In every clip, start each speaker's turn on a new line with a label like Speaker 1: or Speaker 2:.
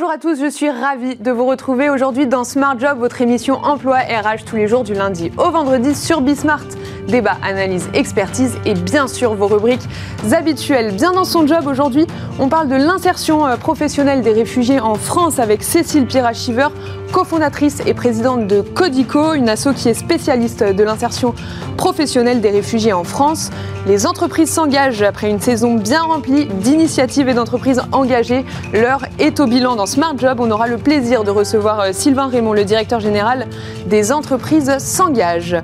Speaker 1: Bonjour à tous, je suis ravie de vous retrouver aujourd'hui dans Smart Job, votre émission emploi RH tous les jours du lundi au vendredi sur Bismart. Débat, analyse, expertise et bien sûr vos rubriques habituelles. Bien dans son job aujourd'hui, on parle de l'insertion euh, professionnelle des réfugiés en France avec Cécile Pirachiver, cofondatrice et présidente de Codico, une asso qui est spécialiste de l'insertion professionnelle des réfugiés en France. Les entreprises s'engagent après une saison bien remplie d'initiatives et d'entreprises engagées. L'heure est au bilan dans Smart Job. On aura le plaisir de recevoir euh, Sylvain Raymond, le directeur général des entreprises s'engagent.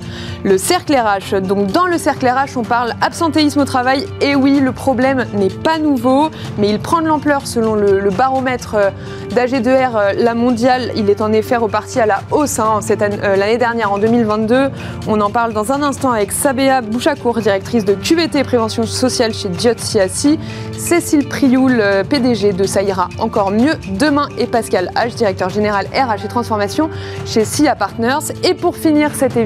Speaker 1: Le cercle RH. Donc dans le cercle RH, on parle absentéisme au travail. Et oui, le problème n'est pas nouveau, mais il prend de l'ampleur selon le, baromètre euh, d'AG2R, euh, la mondiale. Il est en effet reparti à la hausse hein, l'année dernière, en 2022. On en parle dans un instant avec Sabea Bouchakour, directrice de QVT Prévention Sociale chez Diot CIACI, Cécile Prioul, euh, PDG de Ça ira encore mieux demain et Pascal H, directeur général RH et transformation chez SIA Partners. Et pour finir cette,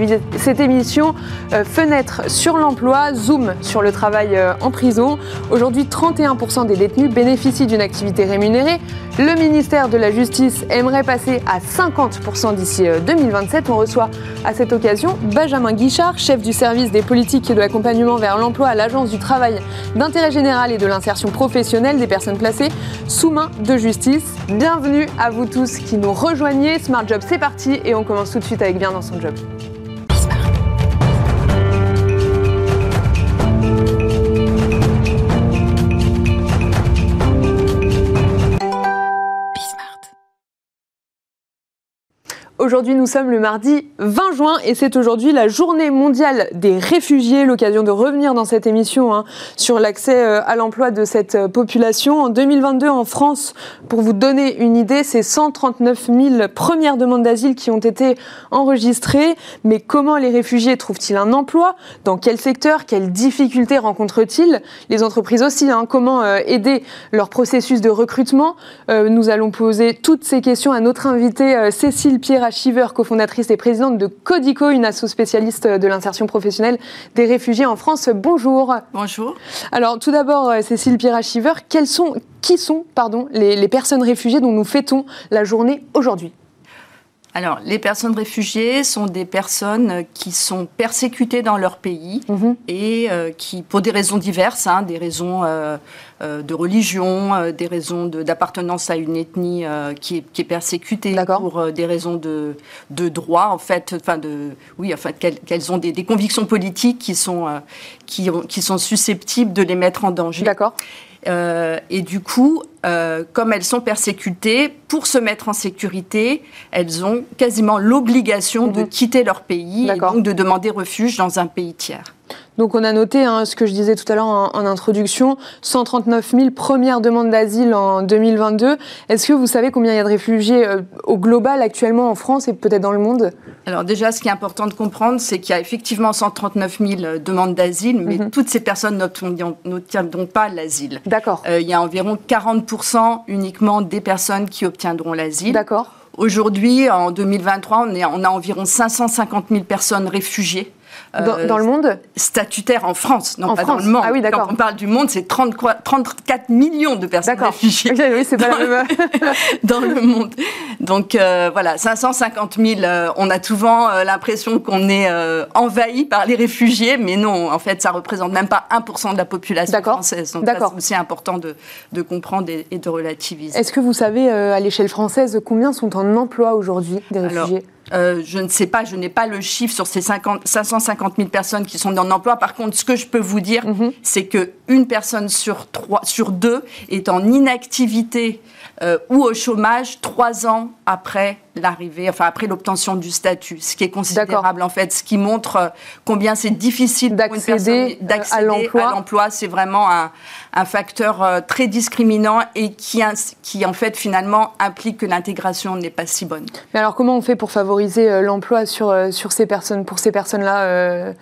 Speaker 1: émission, euh, fenêtre sur l'emploi, zoom sur le travail euh, en prison. Aujourd'hui, 31% des détenus bénéficient d'une activité rémunérée. Le ministère de la Justice aimerait passer à 50% d'ici 2027. On reçoit à cette occasion Benjamin Guichard, chef du service des politiques et de l'accompagnement vers l'emploi à l'Agence du travail d'intérêt général et de l'insertion professionnelle des personnes placées sous main de justice. Bienvenue à vous tous qui nous rejoignez. Smart Job, c'est parti et on commence tout de suite avec Bien dans son job. Aujourd'hui, nous sommes le mardi 20 juin et c'est aujourd'hui la journée mondiale des réfugiés. L'occasion de revenir dans cette émission hein, sur l'accès euh, à l'emploi de cette euh, population. En 2022, en France, pour vous donner une idée, c'est 139 000 premières demandes d'asile qui ont été enregistrées. Mais comment les réfugiés trouvent-ils un emploi? Dans quel secteur? Quelles difficultés rencontrent-ils? Les entreprises aussi. Hein, comment euh, aider leur processus de recrutement? Nous allons poser toutes ces questions à notre invitée Cécile Pierre Shiver, cofondatrice et présidente de Codico, une asso spécialiste de l'insertion professionnelle des réfugiés en France. Bonjour.
Speaker 2: Bonjour.
Speaker 1: Alors, tout d'abord, euh, Cécile Pirachiver, quelles sont, qui sont pardon, les, personnes réfugiées dont nous fêtons la journée aujourd'hui?
Speaker 2: Alors, les personnes réfugiées sont des personnes qui sont persécutées dans leur pays mhm. et euh, qui, pour des raisons diverses, hein, des raisons euh, euh, de religion, des raisons d'appartenance à une ethnie qui est, qui, est, persécutée, pour des raisons de, de droit, en fait, enfin de, oui, en fait, qu'elles ont des, des, convictions politiques qui sont, qui, qui, sont susceptibles de les mettre en danger.
Speaker 1: D'accord.
Speaker 2: Et du coup, comme elles sont persécutées, pour se mettre en sécurité, elles ont quasiment l'obligation de mhm. quitter leur pays et donc de demander refuge dans un pays tiers.
Speaker 1: Donc on a noté hein, ce que je disais tout à l'heure en, introduction, 139 000 premières demandes d'asile en 2022. Est-ce que vous savez combien il y a de réfugiés euh, au global actuellement en France et peut-être dans le monde?
Speaker 2: Alors déjà, ce qui est important de comprendre, c'est qu'il y a effectivement 139 000 euh, demandes d'asile, mais mhm. toutes ces personnes n'obtiendront pas l'asile.
Speaker 1: D'accord.
Speaker 2: Euh, il y a environ 40% uniquement des personnes qui obtiendront l'asile.
Speaker 1: D'accord.
Speaker 2: Aujourd'hui, en 2023, on, est, on a environ 550 000 personnes réfugiées
Speaker 1: euh, dans, le monde
Speaker 2: Statutaire en France, non pas dans le monde.
Speaker 1: Ah oui,
Speaker 2: Quand on parle du monde, c'est 34 millions de personnes réfugiées.
Speaker 1: Oui, c'est pas
Speaker 2: dans, dans le monde. Donc euh, voilà, 550 000, euh, on a souvent l'impression qu'on est envahi par les réfugiés, mais non, en fait, ça représente même pas 1% de la population française. Donc c'est aussi important de, de comprendre et, de relativiser.
Speaker 1: Est-ce que vous savez, à l'échelle française, combien sont en emploi aujourd'hui des réfugiés?
Speaker 2: Euh, je ne sais pas, je n'ai pas le chiffre sur ces 50, 550 000 personnes qui sont en emploi. Par contre, ce que je peux vous dire, mhm. c'est que une personne sur trois, sur deux est en inactivité euh, ou au chômage trois ans après l'arrivée, enfin après l'obtention du statut, ce qui est considérable en fait, ce qui montre euh, combien c'est difficile
Speaker 1: d'accéder à
Speaker 2: l'emploi. C'est vraiment un, facteur euh, très discriminant et qui, qui en fait finalement implique que l'intégration n'est pas si bonne.
Speaker 1: Mais alors comment on fait pour favoriser l'emploi sur, sur ces personnes, pour ces personnes-là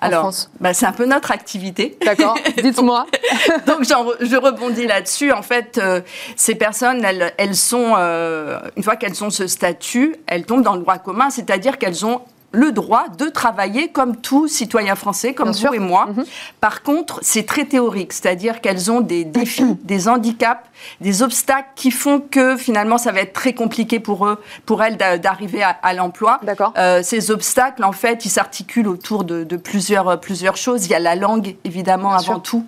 Speaker 2: alors, bah, c'est un peu notre activité.
Speaker 1: D'accord, dites-moi.
Speaker 2: donc, je rebondis là-dessus. En fait, euh, ces personnes, elles, sont, euh, une fois qu'elles ont ce statut, elles tombent dans le droit commun, c'est-à-dire qu'elles ont le droit de travailler comme tout citoyen français, comme vous et moi. Mhm. Par contre, c'est très théorique, c'est-à-dire qu'elles ont des défis, des handicaps, des obstacles qui font que finalement ça va être très compliqué pour eux, pour elles d'arriver à, l'emploi. Euh, ces obstacles, en fait, ils s'articulent autour de, plusieurs, plusieurs choses. Il y a la langue, évidemment, avant tout.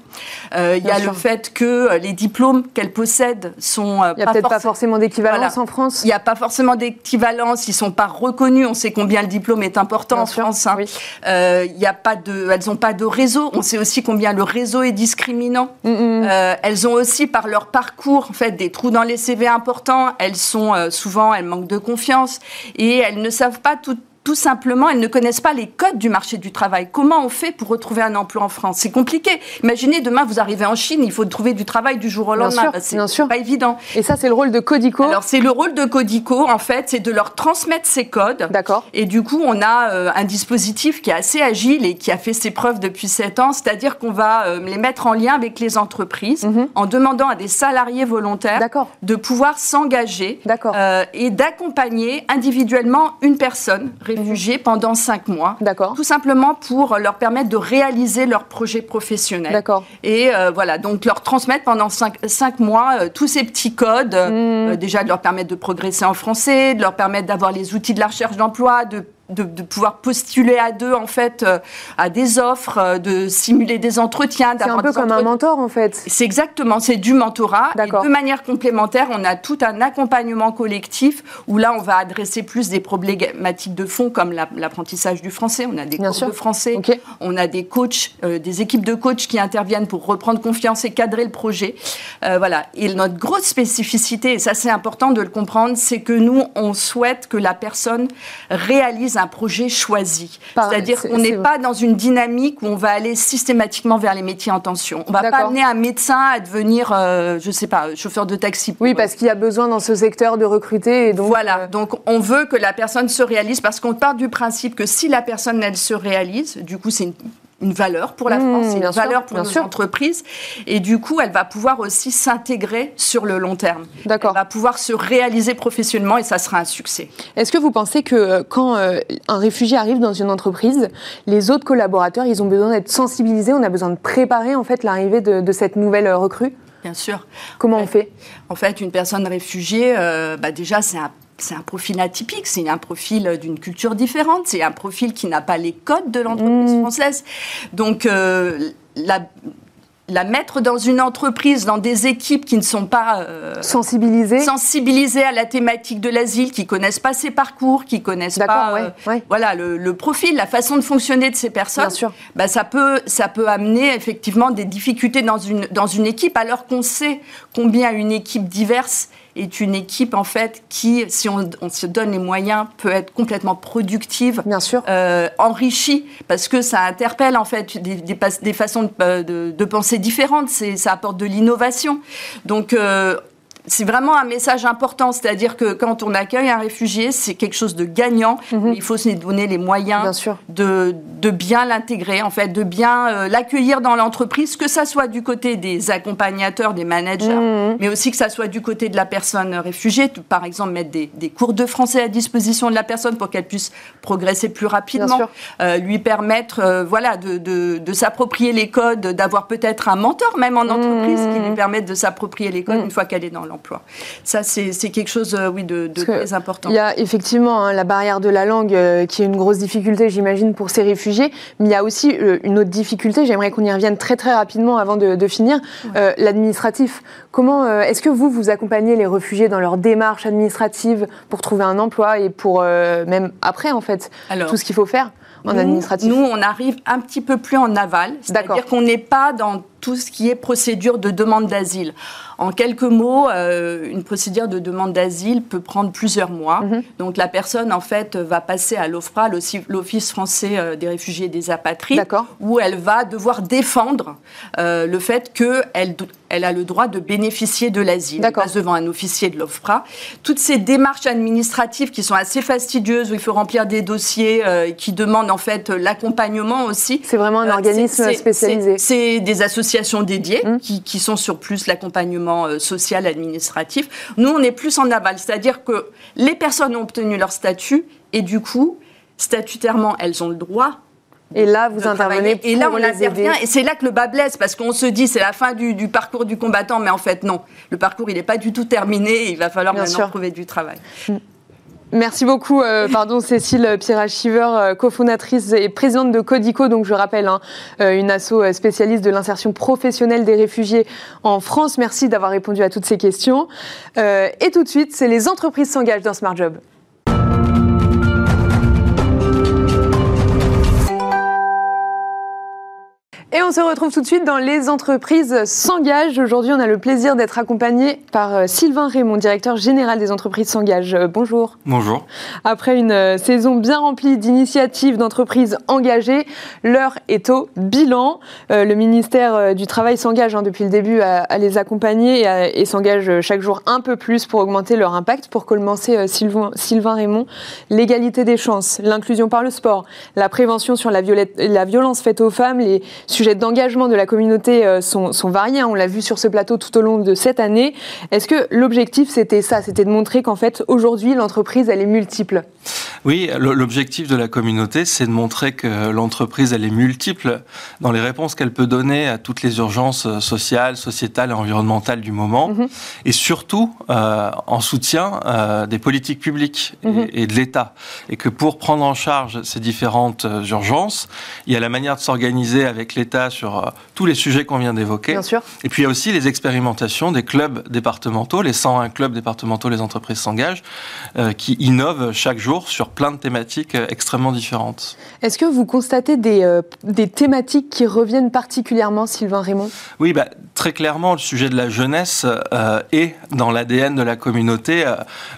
Speaker 2: Euh, il y a le fait que les diplômes qu'elles possèdent sont
Speaker 1: euh, il n'y a peut-être pas forcément d'équivalence en France.
Speaker 2: Il n'y a pas forcément d'équivalence. Ils sont pas reconnus. On sait combien le diplôme est important en France. Hein. Euh, y a pas de, elles n'ont pas de réseau. On sait aussi combien le réseau est discriminant. Mm, mm. Euh, elles ont aussi, par leur parcours, en fait, des trous dans les CV importants. Elles sont euh, souvent, elles manquent de confiance et elles ne savent pas tout tout simplement, elles ne connaissent pas les codes du marché du travail. Comment on fait pour retrouver un emploi en France? C'est compliqué. Imaginez, demain, vous arrivez en Chine, il faut trouver du travail du jour au lendemain.
Speaker 1: Bien
Speaker 2: c'est pas évident.
Speaker 1: Et ça, c'est le rôle de Codico
Speaker 2: Alors, c'est le rôle de Codico, en fait, c'est de leur transmettre ces codes.
Speaker 1: D'accord.
Speaker 2: Et du coup, on a euh, un dispositif qui est assez agile et qui a fait ses preuves depuis 7 ans, c'est-à-dire qu'on va euh, les mettre en lien avec les entreprises mhm. en demandant à des salariés volontaires de pouvoir s'engager euh, et d'accompagner individuellement une personne réfugiés pendant cinq mois.
Speaker 1: D'accord.
Speaker 2: Tout simplement pour leur permettre de réaliser leur projet professionnel.
Speaker 1: D'accord.
Speaker 2: Et euh, voilà, donc leur transmettre pendant cinq, cinq mois euh, tous ces petits codes, euh, hmm. déjà de leur permettre de progresser en français, de leur permettre d'avoir les outils de la recherche d'emploi, de de, pouvoir postuler à deux en fait euh, à des offres, euh, de simuler des entretiens.
Speaker 1: C'est un peu comme un mentor en fait.
Speaker 2: C'est exactement, c'est du mentorat. Et de manière complémentaire, on a tout un accompagnement collectif où là on va adresser plus des problématiques de fond comme l'apprentissage du français. On a des cours de français, on a des coachs, euh, des équipes de coachs qui interviennent pour reprendre confiance et cadrer le projet. voilà. Et notre grosse spécificité, et ça c'est important de le comprendre, c'est que nous on souhaite que la personne réalise un un projet choisi. C'est-à-dire qu'on n'est pas dans une dynamique où on va aller systématiquement vers les métiers en tension. On ne va pas amener un médecin à devenir, euh, je ne sais pas, chauffeur de taxi.
Speaker 1: Oui, parce qu'il y a besoin dans ce secteur de recruter. Et donc,
Speaker 2: voilà, euh, donc on veut que la personne se réalise parce qu'on part du principe que si la personne, elle se réalise, du coup, c'est une une valeur pour la mmh, France, une valeur pour nos entreprises. Et du coup, elle va pouvoir aussi s'intégrer sur le long terme.
Speaker 1: D'accord.
Speaker 2: Elle va pouvoir se réaliser professionnellement et ça sera un succès.
Speaker 1: Est-ce que vous pensez que euh, quand euh, un réfugié arrive dans une entreprise, les autres collaborateurs, ils ont besoin d'être sensibilisés, on a besoin de préparer en fait l'arrivée de, cette nouvelle euh, recrue?
Speaker 2: Bien sûr.
Speaker 1: Comment on fait?
Speaker 2: En fait, une personne réfugiée, bah déjà, c'est un c'est un profil atypique, c'est un profil d'une culture différente, c'est un profil qui n'a pas les codes de l'entreprise mmh. française. Donc, euh, la, la mettre dans une entreprise, dans des équipes qui ne sont pas
Speaker 1: euh, sensibilisées,
Speaker 2: sensibilisées à la thématique de l'asile, qui connaissent pas ses parcours, qui connaissent pas, euh, voilà, le, profil, la façon de fonctionner de ces personnes. Bah, ça peut, ça peut amener effectivement des difficultés dans une dans une équipe, alors qu'on sait combien une équipe diverse est une équipe en fait qui, si on, se donne les moyens, peut être complètement productive,
Speaker 1: bien sûr,
Speaker 2: euh, enrichie, parce que ça interpelle en fait des, des, façons de, de, de, penser différentes. Ça apporte de l'innovation. Donc euh, c'est vraiment un message important, c'est-à-dire que quand on accueille un réfugié, c'est quelque chose de gagnant. Mhm. Il faut se donner les moyens De, de, bien l'intégrer, en fait, de bien euh, l'accueillir dans l'entreprise, que ça soit du côté des accompagnateurs, des managers, mhm. mais aussi que ça soit du côté de la personne réfugiée. Par exemple, mettre des, des cours de français à disposition de la personne pour qu'elle puisse progresser plus rapidement, euh, lui permettre, euh, voilà, de, de, de s'approprier les codes, d'avoir peut-être un mentor même en entreprise qui lui mhm. permette de s'approprier les codes une fois qu'elle est dans l'emploi. Ça, c'est quelque chose, euh, oui, de, très important.
Speaker 1: Il y a effectivement hein, la barrière de la langue euh, qui est une grosse difficulté, j'imagine, pour ces réfugiés, mais il y a aussi euh, une autre difficulté, j'aimerais qu'on y revienne très très rapidement avant de, finir, l'administratif. Comment est-ce que vous, vous accompagnez les réfugiés dans leur démarche administrative pour trouver un emploi et pour même après, en fait, tout ce qu'il faut faire en administratif?
Speaker 2: Nous, on arrive un petit peu plus en aval, c'est-à-dire qu'on n'est pas dans tout ce qui est procédure de demande d'asile. En quelques mots, euh, une procédure de demande d'asile peut prendre plusieurs mois. Mhm. Donc la personne, en fait, va passer à l'OFPRA, l'Office français euh, des réfugiés et des apatrides, où elle va devoir défendre euh, le fait qu'elle elle a le droit de bénéficier de l'asile. Elle passe devant un officier de l'OFPRA. Toutes ces démarches administratives qui sont assez fastidieuses, où il faut remplir des dossiers, qui demandent en fait l'accompagnement aussi.
Speaker 1: C'est vraiment un organisme spécialisé.
Speaker 2: C'est des associations dédiées mmh. qui, qui sont sur plus l'accompagnement euh, social, administratif. Nous, on est plus en aval, c'est-à-dire que les personnes ont obtenu leur statut et du coup, statutairement, elles ont le droit
Speaker 1: et là, vous intervenez
Speaker 2: Et là, on intervient, et c'est là que le bas blesse, parce qu'on se dit c'est la fin du, parcours du combattant, mais en fait, non. Le parcours, il n'est pas du tout terminé, il va falloir maintenant trouver du travail.
Speaker 1: Merci beaucoup, euh, pardon, Cécile Pirachiver, euh, cofondatrice et présidente de Codico, donc je rappelle, hein, euh, une asso spécialiste de l'insertion professionnelle des réfugiés en France. Merci d'avoir répondu à toutes ces questions. et tout de suite, c'est les entreprises s'engagent dans Smart Job. Et on se retrouve tout de suite dans Les entreprises s'engagent. Aujourd'hui, on a le plaisir d'être accompagné par euh, Sylvain Raymond, directeur général des entreprises s'engagent. Euh, bonjour.
Speaker 3: Bonjour.
Speaker 1: Après une euh, saison bien remplie d'initiatives d'entreprises engagées, l'heure est au bilan. Le ministère du Travail s'engage hein, depuis le début à, les accompagner et, s'engage chaque jour un peu plus pour augmenter leur impact. Pour commencer, Sylvain, Sylvain Raymond, l'égalité des chances, l'inclusion par le sport, la prévention sur la, la violence faite aux femmes, les sujets d'engagement de la communauté euh, sont, variés. Hein. On l'a vu sur ce plateau tout au long de cette année. Est-ce que l'objectif, c'était ça C'était de montrer qu'en fait, aujourd'hui, l'entreprise, elle est multiple?
Speaker 3: Oui, l'objectif de la communauté, c'est de montrer que l'entreprise, elle est multiple dans les réponses qu'elle peut donner à toutes les urgences euh, sociales, sociétales et environnementales du moment. Mhm. Et surtout, euh, en soutien des politiques publiques mhm. et, de l'État. Et que pour prendre en charge ces différentes urgences, il y a la manière de s'organiser avec l'État sur euh, tous les sujets qu'on vient d'évoquer. Et puis il y a aussi les expérimentations des clubs départementaux, les 101 clubs départementaux, les entreprises s'engagent, euh, qui innovent chaque jour sur plein de thématiques euh, extrêmement différentes.
Speaker 1: Est-ce que vous constatez des, des, thématiques qui reviennent particulièrement, Sylvain Raymond?
Speaker 3: Oui, bah, très clairement, le sujet de la jeunesse est dans l'ADN de la communauté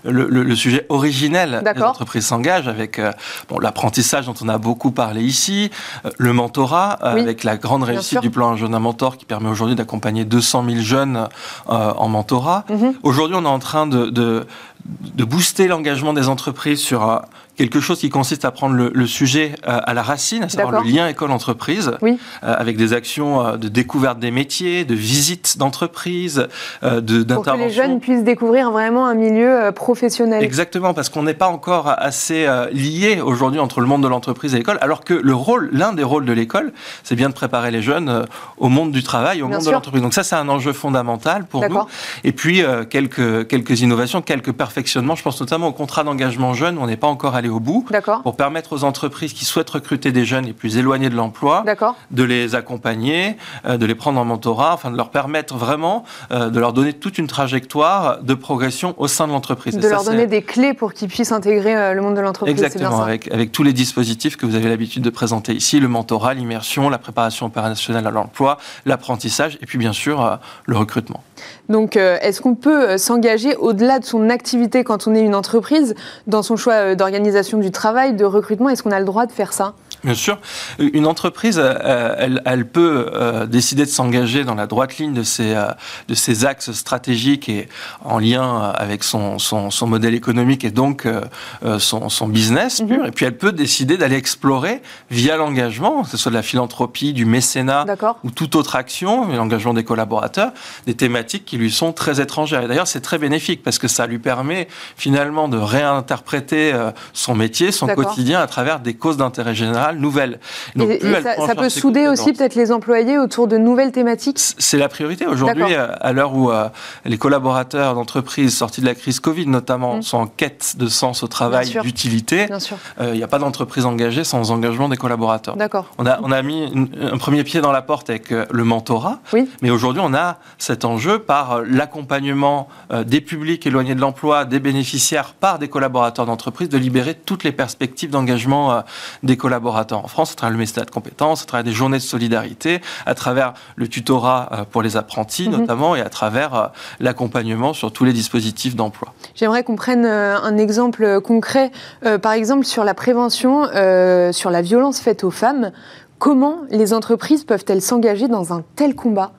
Speaker 3: le, sujet originel des entreprises s'engagent avec bon, l'apprentissage dont on a beaucoup parlé ici, le mentorat avec la grande réussite du plan Un jeune, un mentor qui permet aujourd'hui d'accompagner 200 000 jeunes euh, en mentorat. Mhm. Aujourd'hui, on est en train de, de, de booster l'engagement des entreprises sur euh, quelque chose qui consiste à prendre le, sujet euh, à la racine, à savoir le lien école-entreprise, oui. Euh, avec des actions de découverte des métiers, de visite d'entreprise, d'intervention.
Speaker 1: Pour que les jeunes puissent découvrir vraiment un milieu professionnel.
Speaker 3: Exactement, parce qu'on n'est pas encore assez lié aujourd'hui entre le monde de l'entreprise et l'école, alors que le rôle, l'un des rôles de l'école, c'est bien de préparer les jeunes au monde du travail, au monde de l'entreprise. Donc ça, c'est un enjeu fondamental pour nous. Et puis, quelques, quelques innovations, quelques performances je pense notamment au contrat d'engagement jeune, où on n'est pas encore allé au bout, pour permettre aux entreprises qui souhaitent recruter des jeunes les plus éloignés de l'emploi, de les accompagner, euh, de les prendre en mentorat, enfin de leur permettre vraiment euh, de leur donner toute une trajectoire de progression au sein de l'entreprise.
Speaker 1: De leur donner des clés pour qu'ils puissent intégrer euh, le monde de l'entreprise.
Speaker 3: Exactement, avec, avec tous les dispositifs que vous avez l'habitude de présenter ici, le mentorat, l'immersion, la préparation opérationnelle à l'emploi, l'apprentissage et puis bien sûr le recrutement.
Speaker 1: Donc, euh, est-ce qu'on peut euh, s'engager au-delà de son activité quand on est une entreprise, dans son choix euh, d'organisation du travail, de recrutement? Est-ce qu'on a le droit de faire ça?
Speaker 3: Bien sûr. Une entreprise, elle, elle peut décider de s'engager dans la droite ligne de ses, de ses axes stratégiques et en lien avec son, son, son modèle économique et donc son, son business mhm. pur. Et puis elle peut décider d'aller explorer via l'engagement, que ce soit de la philanthropie, du mécénat ou toute autre action, l'engagement des collaborateurs, des thématiques qui lui sont très étrangères. Et d'ailleurs, c'est très bénéfique parce que ça lui permet finalement de réinterpréter euh, son métier, son quotidien à travers des causes d'intérêt général nouvelles.
Speaker 1: et, ça, peut souder aussi peut-être les employés autour de nouvelles thématiques
Speaker 3: C'est la priorité. Aujourd'hui, à l'heure où euh, les collaborateurs d'entreprises sortis de la crise Covid notamment mmh. sont en quête de sens au travail, d'utilité, euh, il n'y a pas d'entreprise engagée sans engagement des collaborateurs. On a, on a mis un premier pied dans la porte avec le mentorat, oui. mais aujourd'hui on a cet enjeu par euh, l'accompagnement euh, des publics éloignés de l'emploi, des bénéficiaires par des collaborateurs d'entreprise, de libérer toutes les perspectives d'engagement euh, des collaborateurs en France, à travers le mécénat de compétences, à travers des journées de solidarité, à travers le tutorat pour les apprentis mhm. notamment, et à travers l'accompagnement sur tous les dispositifs d'emploi.
Speaker 1: J'aimerais qu'on prenne un exemple concret, par exemple sur la prévention, sur la violence faite aux femmes. Comment les entreprises peuvent-elles s'engager dans un tel combat?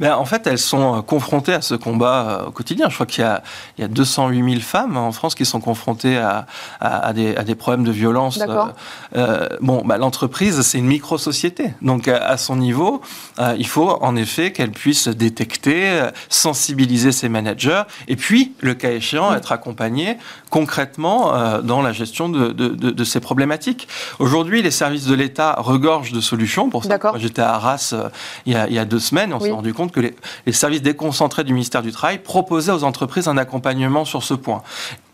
Speaker 3: Ben, En fait, elles sont confrontées à ce combat au quotidien. Je crois qu'il y a, il y a 208 000 femmes en France qui sont confrontées à, à, des, à des, problèmes de violence. Euh, bon, bah, l'entreprise, c'est une micro-société. Donc, à son niveau, il faut en effet qu'elle puisse détecter, sensibiliser ses managers et puis, le cas échéant, être accompagnée concrètement euh, dans la gestion de, de, de, ces problématiques. Aujourd'hui, les services de l'État regorgent de solutions pour ça. J'étais à Arras euh, il, y a, il, y a, deux semaines, on s'est rendu compte que les, les, services déconcentrés du ministère du Travail proposaient aux entreprises un accompagnement sur ce point.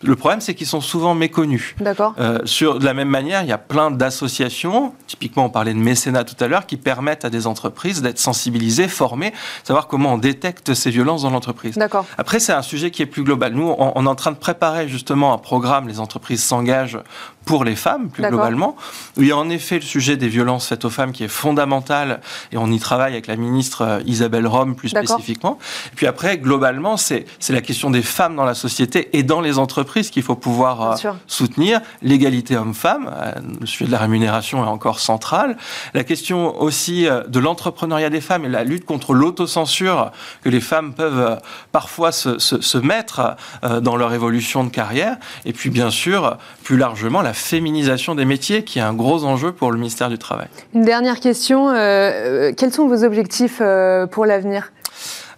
Speaker 3: Le problème, c'est qu'ils sont souvent méconnus.
Speaker 1: D'accord.
Speaker 3: Euh, sur de la même manière, il y a plein d'associations, typiquement on parlait de mécénat tout à l'heure, qui permettent à des entreprises d'être sensibilisées, formées, savoir comment on détecte ces violences dans l'entreprise.
Speaker 1: D'accord.
Speaker 3: Après, c'est un sujet qui est plus global. Nous, on, on est en train de préparer justement un programme, les entreprises s'engagent pour les femmes, plus globalement. Il y a en effet le sujet des violences faites aux femmes qui est fondamental, et on y travaille avec la ministre euh, Isabelle Rome plus spécifiquement. Et puis après, globalement, c'est la question des femmes dans la société et dans les entreprises qu'il faut pouvoir euh, soutenir. L'égalité homme-femme, euh, le sujet de la rémunération est encore central. La question aussi de l'entrepreneuriat des femmes et la lutte contre l'autocensure que les femmes peuvent parfois se, se, se mettre dans leur évolution de carrière. Et puis bien sûr, plus largement, la féminisation des métiers, qui est un gros enjeu pour le ministère du Travail.
Speaker 1: Une dernière question. Euh, euh, quels sont vos objectifs euh, pour l'avenir?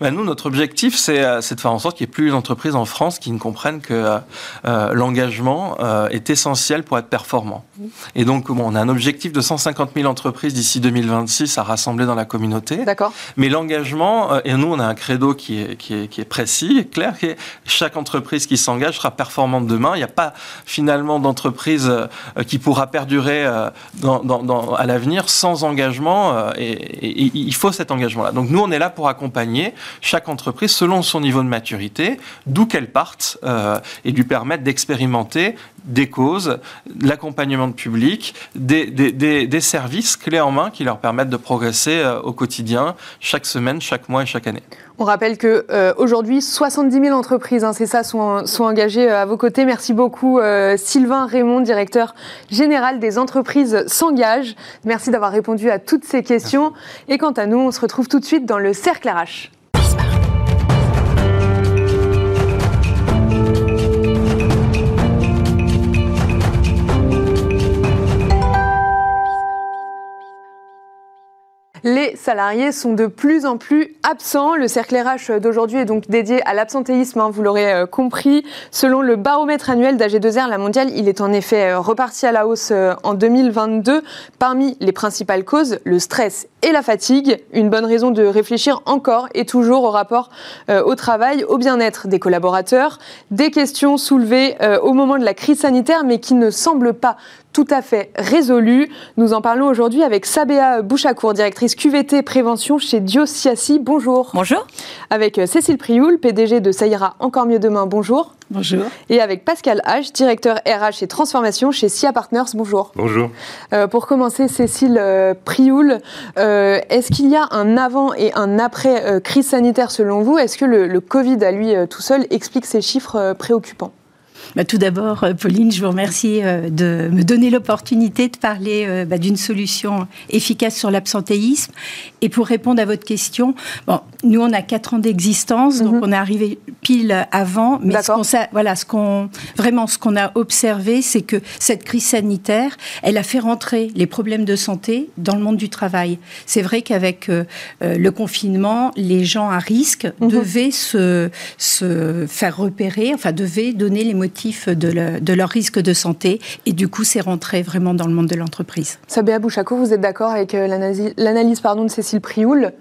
Speaker 3: Ben, nous, notre objectif, euh, c'est de faire en sorte qu'il n'y ait plus d'entreprises en France qui ne comprennent que euh, euh, l'engagement est essentiel pour être performant. Et donc, bon, on a un objectif de 150 000 entreprises d'ici 2026 à rassembler dans la communauté.
Speaker 1: D'accord.
Speaker 3: Mais l'engagement, et nous, on a un credo qui est, qui est, qui est précis, clair, qui est chaque entreprise qui s'engage sera performante demain. Il n'y a pas finalement d'entreprise qui pourra perdurer dans, dans, à l'avenir sans engagement. Et, et, il faut cet engagement-là. Donc, nous, on est là pour accompagner chaque entreprise selon son niveau de maturité, d'où qu'elle parte, euh, et lui permettre d'expérimenter des causes, l'accompagnement de public, des, des, des, services clés en main qui leur permettent de progresser euh, au quotidien, chaque semaine, chaque mois et chaque année.
Speaker 1: On rappelle que euh, aujourd'hui 70 000 entreprises, hein, c'est ça, sont, sont engagées à vos côtés. Merci beaucoup Sylvain Raymond, directeur général des entreprises s'engage. Merci d'avoir répondu à toutes ces questions. Et quant à nous, on se retrouve tout de suite dans le cercle RH. Les salariés sont de plus en plus absents. Le cercle RH d'aujourd'hui est donc dédié à l'absentéisme, hein, vous l'aurez euh, compris. Selon le baromètre annuel d'AG2R, la mondiale, il est en effet euh, reparti à la hausse euh, en 2022. Parmi les principales causes, le stress et la fatigue. Une bonne raison de réfléchir encore et toujours au rapport au travail, au bien-être des collaborateurs. Des questions soulevées au moment de la crise sanitaire, mais qui ne semblent pas tout à fait résolu. Nous en parlons aujourd'hui avec Sabéa Bouchacourt, directrice QVT Prévention chez Diosiasi. Bonjour.
Speaker 4: Bonjour.
Speaker 1: Avec euh, Cécile Prioul, PDG de Ça encore mieux demain. Bonjour.
Speaker 4: Bonjour.
Speaker 1: Et avec Pascal H, directeur RH et transformation chez SIA Partners. Bonjour.
Speaker 5: Bonjour.
Speaker 1: Euh, pour commencer, Cécile euh, Prioul, est-ce qu'il y a un avant et un après crise sanitaire selon vous? Est-ce que le, le, Covid à lui tout seul explique ces chiffres préoccupants?
Speaker 4: Bah, tout d'abord, euh, Pauline, je vous remercie euh, de me donner l'opportunité de parler euh, bah, d'une solution efficace sur l'absentéisme. Et pour répondre à votre question, bon, nous, on a quatre ans d'existence, donc mhm. on est arrivé pile avant. Mais ce qu'on, voilà, ce qu'on, vraiment, ce qu'on a observé, c'est que cette crise sanitaire, elle a fait rentrer les problèmes de santé dans le monde du travail. C'est vrai qu'avec le confinement, les gens à risque mhm. devaient se, se faire repérer, enfin, devaient donner les motifs de, leur risque de santé. Et du coup, c'est rentré vraiment dans le monde de l'entreprise.
Speaker 1: Sabéa Bouchakou, vous êtes d'accord avec euh, l'analyse de Cécile Prioul?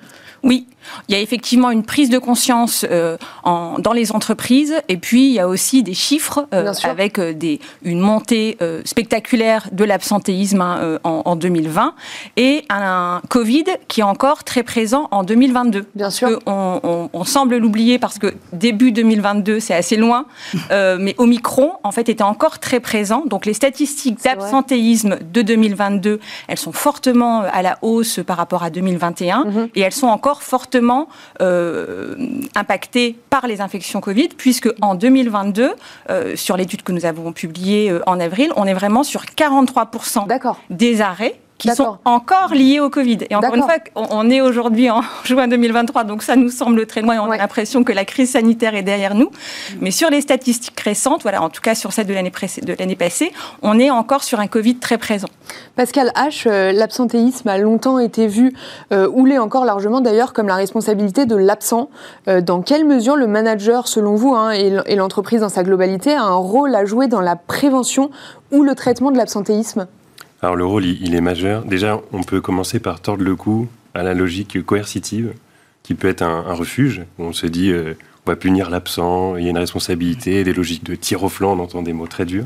Speaker 6: Oui, il y a effectivement une prise de conscience euh, en, dans les entreprises et puis il y a aussi des chiffres euh, avec euh, des, une montée spectaculaire de l'absentéisme hein, en, en, 2020 et un, Covid qui est encore très présent en 2022.
Speaker 1: Bien sûr.
Speaker 6: On, on, on, semble l'oublier parce que début 2022 c'est assez loin, mais Omicron en fait était encore très présent. Donc les statistiques d'absentéisme de 2022 elles sont fortement à la hausse par rapport à 2021 mhm. et elles sont encore fortement euh, impacté par les infections Covid, puisque en 2022, euh, sur l'étude que nous avons publiée euh, en avril, on est vraiment sur 43% des arrêts qui sont encore liées au Covid. Et encore une fois, on est aujourd'hui en juin 2023, donc ça nous semble très loin et on a l'impression que la crise sanitaire est derrière nous. Mais sur les statistiques récentes, voilà, en tout cas sur celle de l'année passée, on est encore sur un Covid très présent.
Speaker 1: Pascal H, euh, l'absentéisme a longtemps été vu, euh, ou l'est encore largement d'ailleurs, comme la responsabilité de l'absent. Euh, dans quelle mesure le manager, selon vous, hein, et l'entreprise dans sa globalité, a un rôle à jouer dans la prévention ou le traitement de l'absentéisme?
Speaker 5: Alors le rôle, il est majeur. Déjà, on peut commencer par tordre le cou à la logique coercitive, qui peut être un, refuge, où on se dit on va punir l'absent, il y a une responsabilité, des logiques de tir au flanc, on entend des mots très durs.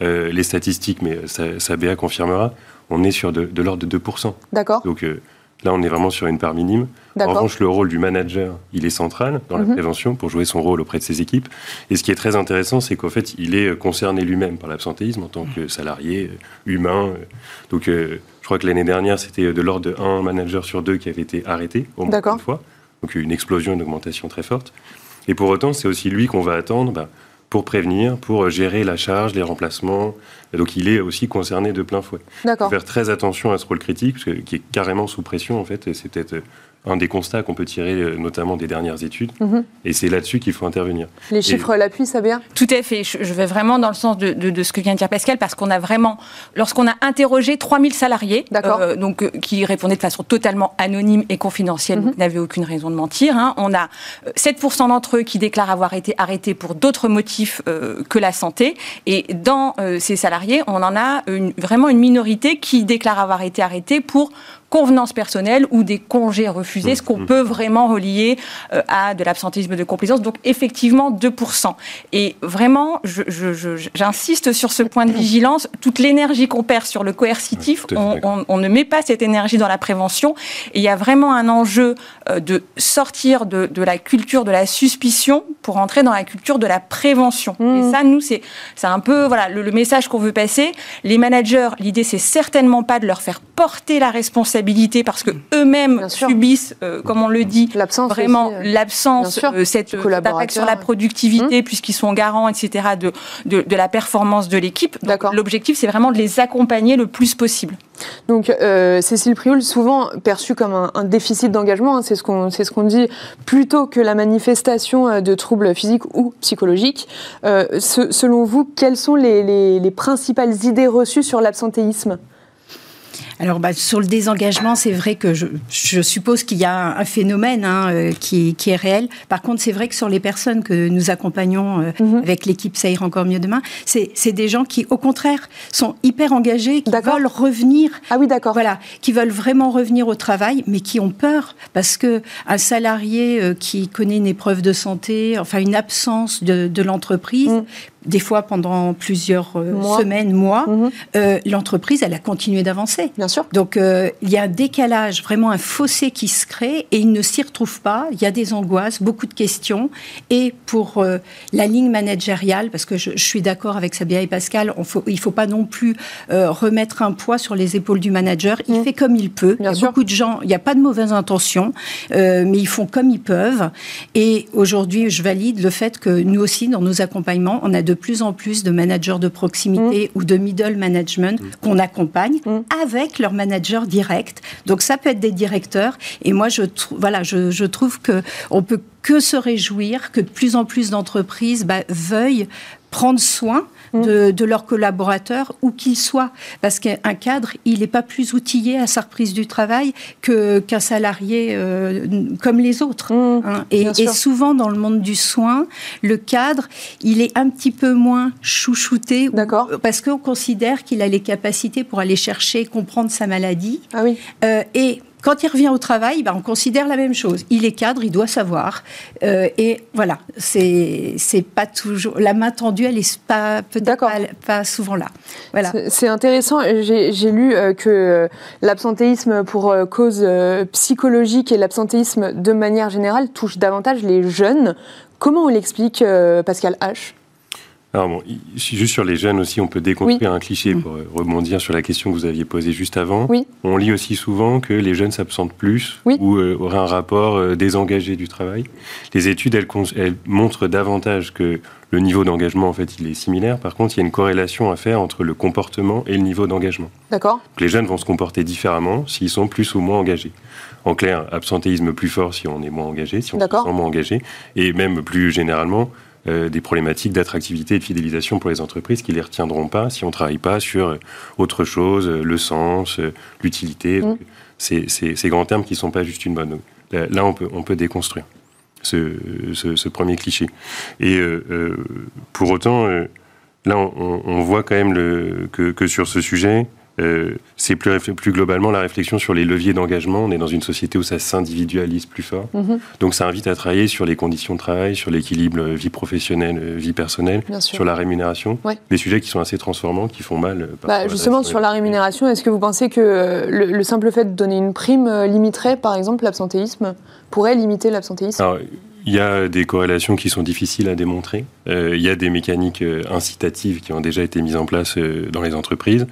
Speaker 5: Euh, les statistiques, mais ça, ça confirmera, on est sur de, l'ordre de 2%.
Speaker 1: D'accord.
Speaker 5: Donc euh, là, on est vraiment sur une part minime. En revanche, le rôle du manager, il est central dans la mhm. prévention pour jouer son rôle auprès de ses équipes. Et ce qui est très intéressant, c'est qu'en fait, il est concerné lui-même par l'absentéisme en tant que salarié, euh, humain. Donc, je crois que l'année dernière, c'était de l'ordre de un manager sur deux qui avait été arrêté, au moins une fois. Donc, une explosion, une augmentation très forte. Et pour autant, c'est aussi lui qu'on va attendre bah, pour prévenir, pour gérer la charge, les remplacements. donc il est aussi concerné de plein fouet.
Speaker 1: D'accord.
Speaker 5: Faire très attention à ce rôle critique, parce que, qui est carrément sous pression en fait. C'est peut-être un des constats qu'on peut tirer euh, notamment des dernières études. Mhm. Et c'est là-dessus qu'il faut intervenir.
Speaker 1: Les chiffres l'appuient, ça bien
Speaker 6: Tout à fait. Je, vais vraiment dans le sens de, de, ce que vient de dire Pascal, parce qu'on a vraiment, lorsqu'on a interrogé 3000 salariés, euh, donc, euh, qui répondaient de façon totalement anonyme et confidentielle, mm n'avaient aucune raison de mentir, hein, on a 7% d'entre eux qui déclarent avoir été arrêtés pour d'autres motifs que la santé. Et dans ces salariés, on en a une, vraiment une minorité qui déclare avoir été arrêtés pour convenance personnelle ou des congés refusés, ce qu'on mmh. peut vraiment relier euh, à de l'absentéisme de complaisance. Donc effectivement 2%. Et vraiment, j'insiste sur ce point de vigilance, toute l'énergie qu'on perd sur le coercitif, on, ne met pas cette énergie dans la prévention. Et il y a vraiment un enjeu euh, de sortir de, la culture de la suspicion pour entrer dans la culture de la prévention. Et mmh. ça, nous, c'est un peu voilà, le, le message qu'on veut passer. Les managers, l'idée, c'est certainement pas de leur faire porter la responsabilité parce que eux-mêmes subissent, euh, comme on le dit, vraiment euh, l'absence, euh, cette attaque sur la productivité, hum. puisqu'ils sont garants, etc., de, de, la performance de l'équipe. L'objectif, c'est vraiment de les accompagner le plus possible.
Speaker 1: Donc, Cécile Prioul, souvent perçue comme un, déficit d'engagement, hein, c'est ce qu'on ce qu'on dit, plutôt que la manifestation de troubles physiques ou psychologiques. selon vous, quelles sont les, les principales idées reçues sur l'absentéisme?
Speaker 4: Alors, bah, sur le désengagement, c'est vrai que je, je suppose qu'il y a un phénomène hein, euh, qui, qui, est réel. Par contre, c'est vrai que sur les personnes que nous accompagnons euh, mhm. avec l'équipe Ça ira encore mieux demain, c'est des gens qui, au contraire, sont hyper engagés, qui veulent revenir.
Speaker 1: Ah oui, d'accord.
Speaker 4: Voilà, qui veulent vraiment revenir au travail, mais qui ont peur parce que un salarié euh, qui connaît une épreuve de santé, enfin une absence de, de l'entreprise, mm des fois pendant plusieurs euh, semaines, mois, mhm. euh, l'entreprise, elle a continué d'avancer.
Speaker 1: Bien sûr.
Speaker 4: Donc, euh, il y a un décalage, vraiment un fossé qui se crée et il ne s'y retrouve pas. Il y a des angoisses, beaucoup de questions. Et pour la ligne managériale, parce que je, suis d'accord avec Sabia et Pascal, on faut, il ne faut pas non plus remettre un poids sur les épaules du manager. Il mhm. fait comme il peut. il y a beaucoup de gens, il n'y a pas de mauvaises intentions, mais ils font comme ils peuvent. Et aujourd'hui, je valide le fait que nous aussi, dans nos accompagnements, on a de de plus en plus de managers de proximité mm. ou de middle management mm. qu'on accompagne mm. avec leur manager direct. Donc ça peut être des directeurs. Et moi, je, voilà, je, je trouve que on peut que se réjouir que de plus en plus d'entreprises bah, veuillent prendre soin de, mm. leurs collaborateurs, où qu'ils soient. Parce qu'un cadre, il n'est pas plus outillé à sa reprise du travail qu'un salarié euh, comme les autres. Mm. Hein. Et, et, souvent, dans le monde du soin, le cadre, il est un petit peu moins chouchouté.
Speaker 1: D'accord.
Speaker 4: Parce qu'on considère qu'il a les capacités pour aller chercher, comprendre sa maladie.
Speaker 1: Ah oui.
Speaker 4: Euh, et quand il revient au travail, ben, on considère la même chose. Il est cadre, il doit savoir. Euh, et voilà, c'est c'est pas toujours la main tendue, elle est pas peut-être pas, souvent là. Voilà.
Speaker 1: C'est intéressant. J'ai lu euh, que euh, l'absentéisme pour cause psychologique et l'absentéisme de manière générale touche davantage les jeunes. Comment on l'explique, Pascal H?
Speaker 5: Alors bon, juste sur les jeunes aussi, on peut déconstruire un cliché mm. pour euh, rebondir sur la question que vous aviez posée juste avant.
Speaker 1: Oui.
Speaker 5: On lit aussi souvent que les jeunes s'absentent plus ou euh, auraient un rapport euh, désengagé du travail. Les études, elles, elles montrent davantage que le niveau d'engagement, en fait, il est similaire. Par contre, il y a une corrélation à faire entre le comportement et le niveau d'engagement.
Speaker 1: D'accord.
Speaker 5: Les jeunes vont se comporter différemment s'ils sont plus ou moins engagés. En clair, absentéisme plus fort si on est moins engagé, si on se sent moins engagé, et même plus généralement, euh, des problématiques d'attractivité et de fidélisation pour les entreprises qui ne les retiendront pas si on ne travaille pas sur euh, autre chose, euh, le sens, l'utilité, mmh. ces, ces, grands termes qui ne sont pas juste une bonne. Là, on peut, on peut déconstruire ce, ce, premier cliché. Et pour autant, là, on, on, voit quand même le, que, que sur ce sujet, euh, c'est plus, plus, globalement la réflexion sur les leviers d'engagement. On est dans une société où ça s'individualise plus fort. Mhm. Donc ça invite à travailler sur les conditions de travail, sur l'équilibre euh, vie professionnelle, euh, vie personnelle, sur la rémunération. Des sujets qui sont assez transformants, qui font mal.
Speaker 1: Bah, justement, sur la rémunération, est-ce que vous pensez que le, simple fait de donner une prime limiterait, par exemple, l'absentéisme Pourrait limiter l'absentéisme?
Speaker 5: Il y a des corrélations qui sont difficiles à démontrer. il y a des mécaniques incitatives qui ont déjà été mises en place dans les entreprises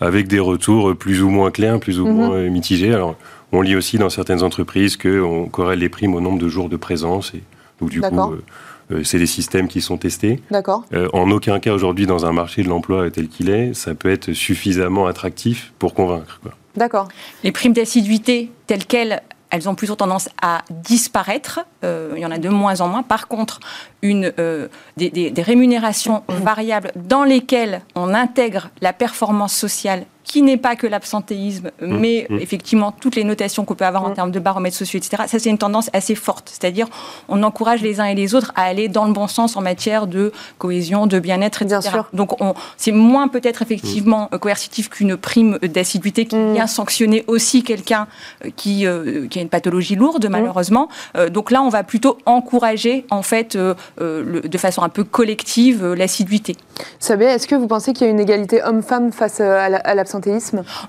Speaker 5: avec des retours plus ou moins clairs, plus ou mhm. moins euh, mitigés. Alors, on lit aussi dans certaines entreprises qu'on corrèle les primes au nombre de jours de présence. Et, donc, du coup, euh, euh, c'est des systèmes qui sont testés.
Speaker 1: D'accord.
Speaker 5: en aucun cas, aujourd'hui, dans un marché de l'emploi tel qu'il est, ça peut être suffisamment attractif pour convaincre.
Speaker 1: D'accord.
Speaker 6: Les primes d'assiduité telles quelles elles ont plutôt tendance à disparaître. Euh, il y en a de moins en moins. Par contre, une, euh, des, des, rémunérations variables dans lesquelles on intègre la performance sociale qui n'est pas que l'absentéisme, mmh. mais mmh. effectivement toutes les notations qu'on peut avoir en mmh. termes de baromètres sociaux, etc. Ça, c'est une tendance assez forte. C'est-à-dire, on encourage les uns et les autres à aller dans le bon sens en matière de cohésion, de bien-être, etc. Bien sûr. Donc, c'est moins peut-être effectivement euh, coercitif qu'une prime d'assiduité qui vient sanctionner aussi quelqu'un euh, qui, euh, qui a une pathologie lourde, malheureusement. donc là, on va plutôt encourager, en fait, de façon un peu collective, l'assiduité.
Speaker 1: Sabé, est-ce que vous pensez qu'il y a une égalité homme-femme face à l'absentéisme?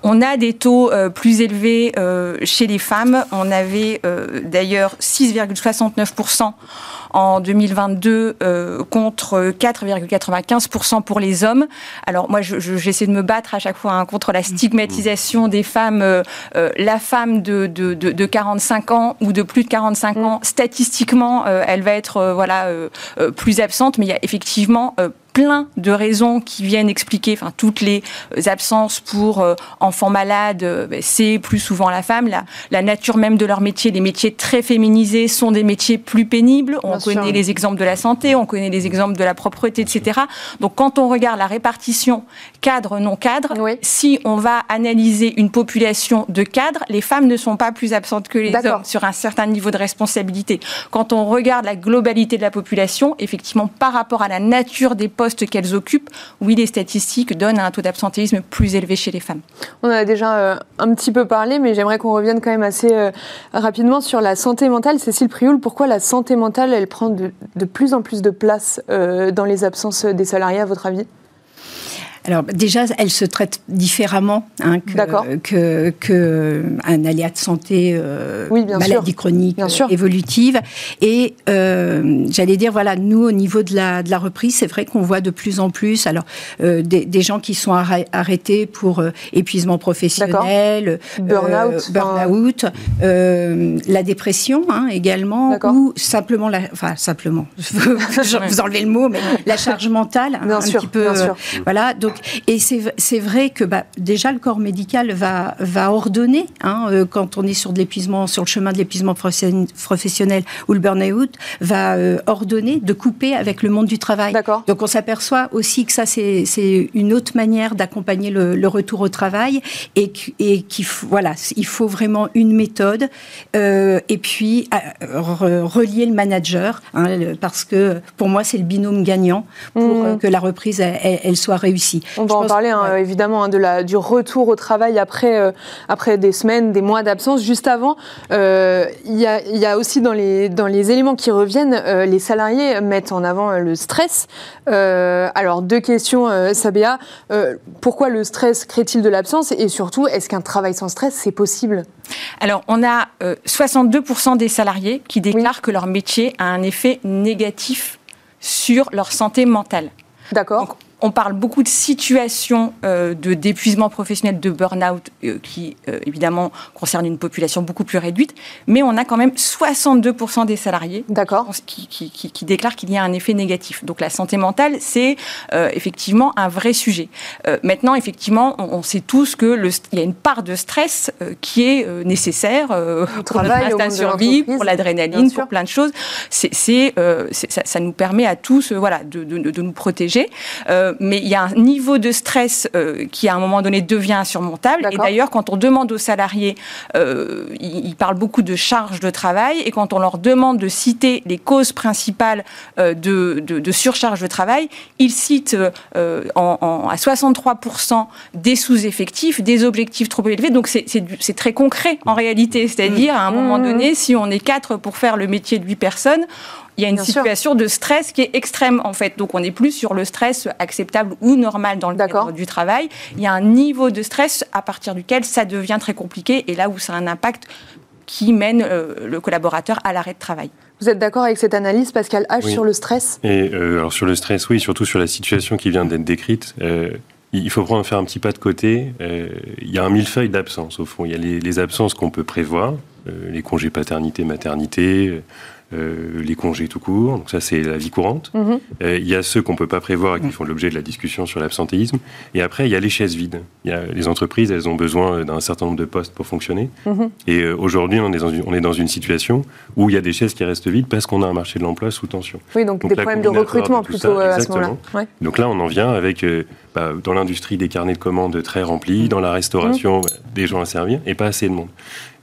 Speaker 6: On a des taux euh, plus élevés euh, chez les femmes. On avait euh, d'ailleurs 6,69% en 2022 contre 4,95% pour les hommes. Alors moi, j'essaie de me battre à chaque fois hein, contre la stigmatisation des femmes. la femme de, de, 45 ans ou de plus de 45 ans, statistiquement, elle va être voilà plus absente, mais il y a effectivement plein de raisons qui viennent expliquer, enfin toutes les euh, absences pour euh, enfants malades, euh, ben, c'est plus souvent la femme. La, la, nature même de leur métier, les métiers très féminisés sont des métiers plus pénibles. On connaît les exemples de la santé, on connaît les exemples de la propreté, etc. Donc quand on regarde la répartition cadre-non cadre, si on va analyser une population de cadres, les femmes ne sont pas plus absentes que les hommes sur un certain niveau de responsabilité. Quand on regarde la globalité de la population, effectivement, par rapport à la nature des postes qu'elles occupent, oui, les statistiques donnent un taux d'absentéisme plus élevé chez les femmes.
Speaker 1: On a déjà euh, un petit peu parlé, mais j'aimerais qu'on revienne quand même assez euh, rapidement sur la santé mentale. Cécile Prioul, pourquoi la santé mentale, elle prend de, plus en plus de place euh, dans les absences des salariés, à votre avis?
Speaker 4: Alors déjà, elle se traite différemment hein, que, que, un aléa de santé, euh, maladie chronique, évolutive. Et euh, j'allais dire, voilà, nous au niveau de la, de la reprise, c'est vrai qu'on voit de plus en plus, alors euh, des, gens qui sont arrêtés pour épuisement professionnel,
Speaker 1: burn-out,
Speaker 4: burn-out, la dépression hein, également, ou simplement la, enfin simplement, vous enlevez le mot, mais la charge mentale,
Speaker 1: bien un sûr, petit peu, bien sûr.
Speaker 4: voilà. Donc et c'est vrai que bah, déjà le corps médical va, va ordonner, hein, euh, quand on est sur de l'épuisement, sur le chemin de l'épuisement professionnel ou le burn-out, va euh, ordonner de couper avec le monde du travail. Donc on s'aperçoit aussi que ça c'est une autre manière d'accompagner le, retour au travail et, et qu'il voilà, il faut vraiment une méthode euh, et puis relier le manager hein, parce que pour moi c'est le binôme gagnant pour mmh. que la reprise elle soit réussie.
Speaker 1: On va en parler hein, évidemment hein, de la, du retour au travail après, euh, après des semaines, des mois d'absence. Juste avant, euh, il y, a, y, a, aussi dans les, dans les éléments qui reviennent, euh, les salariés mettent en avant le stress. alors deux questions, Sabéa. pourquoi le stress crée-t-il de l'absence Et surtout, est-ce qu'un travail sans stress, c'est possible?
Speaker 6: Alors, on a 62% des salariés qui déclarent que leur métier a un effet négatif sur leur santé mentale.
Speaker 1: D'accord
Speaker 6: on parle beaucoup de situations euh, de d'épuisement professionnel, de burn-out, euh, qui euh, évidemment concernent une population beaucoup plus réduite, mais on a quand même 62% des salariés qui, qui, qui, qui, déclarent qu'il y a un effet négatif. Donc la santé mentale, c'est effectivement un vrai sujet. maintenant, effectivement, on, sait tous qu'il y a une part de stress qui est nécessaire pour la survie, pour l'adrénaline, pour plein de choses. C'est, ça, ça, nous permet à tous voilà, de, de, de nous protéger. Euh, mais il y a un niveau de stress euh, qui, à un moment donné, devient insurmontable. Et d'ailleurs, quand on demande aux salariés, euh, ils, parlent beaucoup de charge de travail, et quand on leur demande de citer les causes principales de, surcharge de travail, ils citent en, à 63% des sous-effectifs, des objectifs trop élevés. Donc c'est très concret en réalité. C'est-à-dire, à un moment mmh. donné, si on est quatre pour faire le métier de huit personnes, il y a une situation de stress qui est extrême en fait. Donc on n'est plus sur le stress acceptable ou normal dans le cadre du travail. Il y a un niveau de stress à partir duquel ça devient très compliqué et là où ça a un impact qui mène euh, le collaborateur à l'arrêt de travail.
Speaker 1: Vous êtes d'accord avec cette analyse, Pascal H, sur le stress?
Speaker 5: Et euh, alors sur le stress, oui, surtout sur la situation qui vient d'être décrite. Euh, il faut prendre faire un petit pas de côté. il y a un millefeuille d'absences, au fond. Il y a les, les absences qu'on peut prévoir, les congés paternité, maternité, euh, les congés tout court, donc ça c'est la vie courante. Mhm. Euh, il y a ceux qu'on peut pas prévoir et qui font l'objet de la discussion sur l'absentéisme. Et après, il y a les chaises vides. Il y a, les entreprises, elles ont besoin d'un certain nombre de postes pour fonctionner. Mhm. Et euh, aujourd'hui, on, est dans une, on est dans une situation où il y a des chaises qui restent vides parce qu'on a un marché de l'emploi sous tension.
Speaker 1: Oui, donc, des problèmes de recrutement plutôt à ce moment-là.
Speaker 5: Donc là, on en vient avec bah, dans l'industrie des carnets de commandes très remplis, dans la restauration, mhm. bah, des gens à servir et pas assez de monde.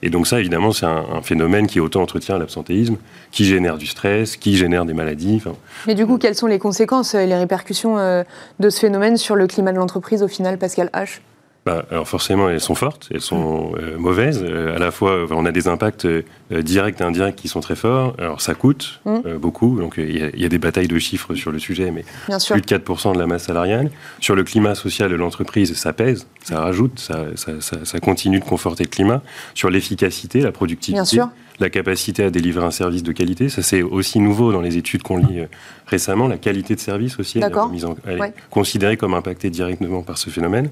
Speaker 5: Et donc ça, évidemment, c'est un, phénomène qui autant entretient l'absentéisme, qui génère du stress, qui génère des maladies.
Speaker 1: Mais du coup, quelles sont les conséquences et les répercussions euh, de ce phénomène sur le climat de l'entreprise au final, Pascal H?
Speaker 5: Bah, alors forcément, elles sont fortes, elles sont euh, mauvaises. Euh, à la fois, on a des impacts euh, directs et indirects qui sont très forts. Alors ça coûte mmh. beaucoup, donc il y, a des batailles de chiffres sur le sujet, mais plus de 4% de la masse salariale. Sur le climat social de l'entreprise, ça pèse, ça rajoute, ça, ça, ça, continue de conforter le climat. Sur l'efficacité, la productivité, la capacité à délivrer un service de qualité, ça c'est aussi nouveau dans les études qu'on lit récemment. La qualité de service aussi, elle, est considérée comme impactée directement par ce phénomène.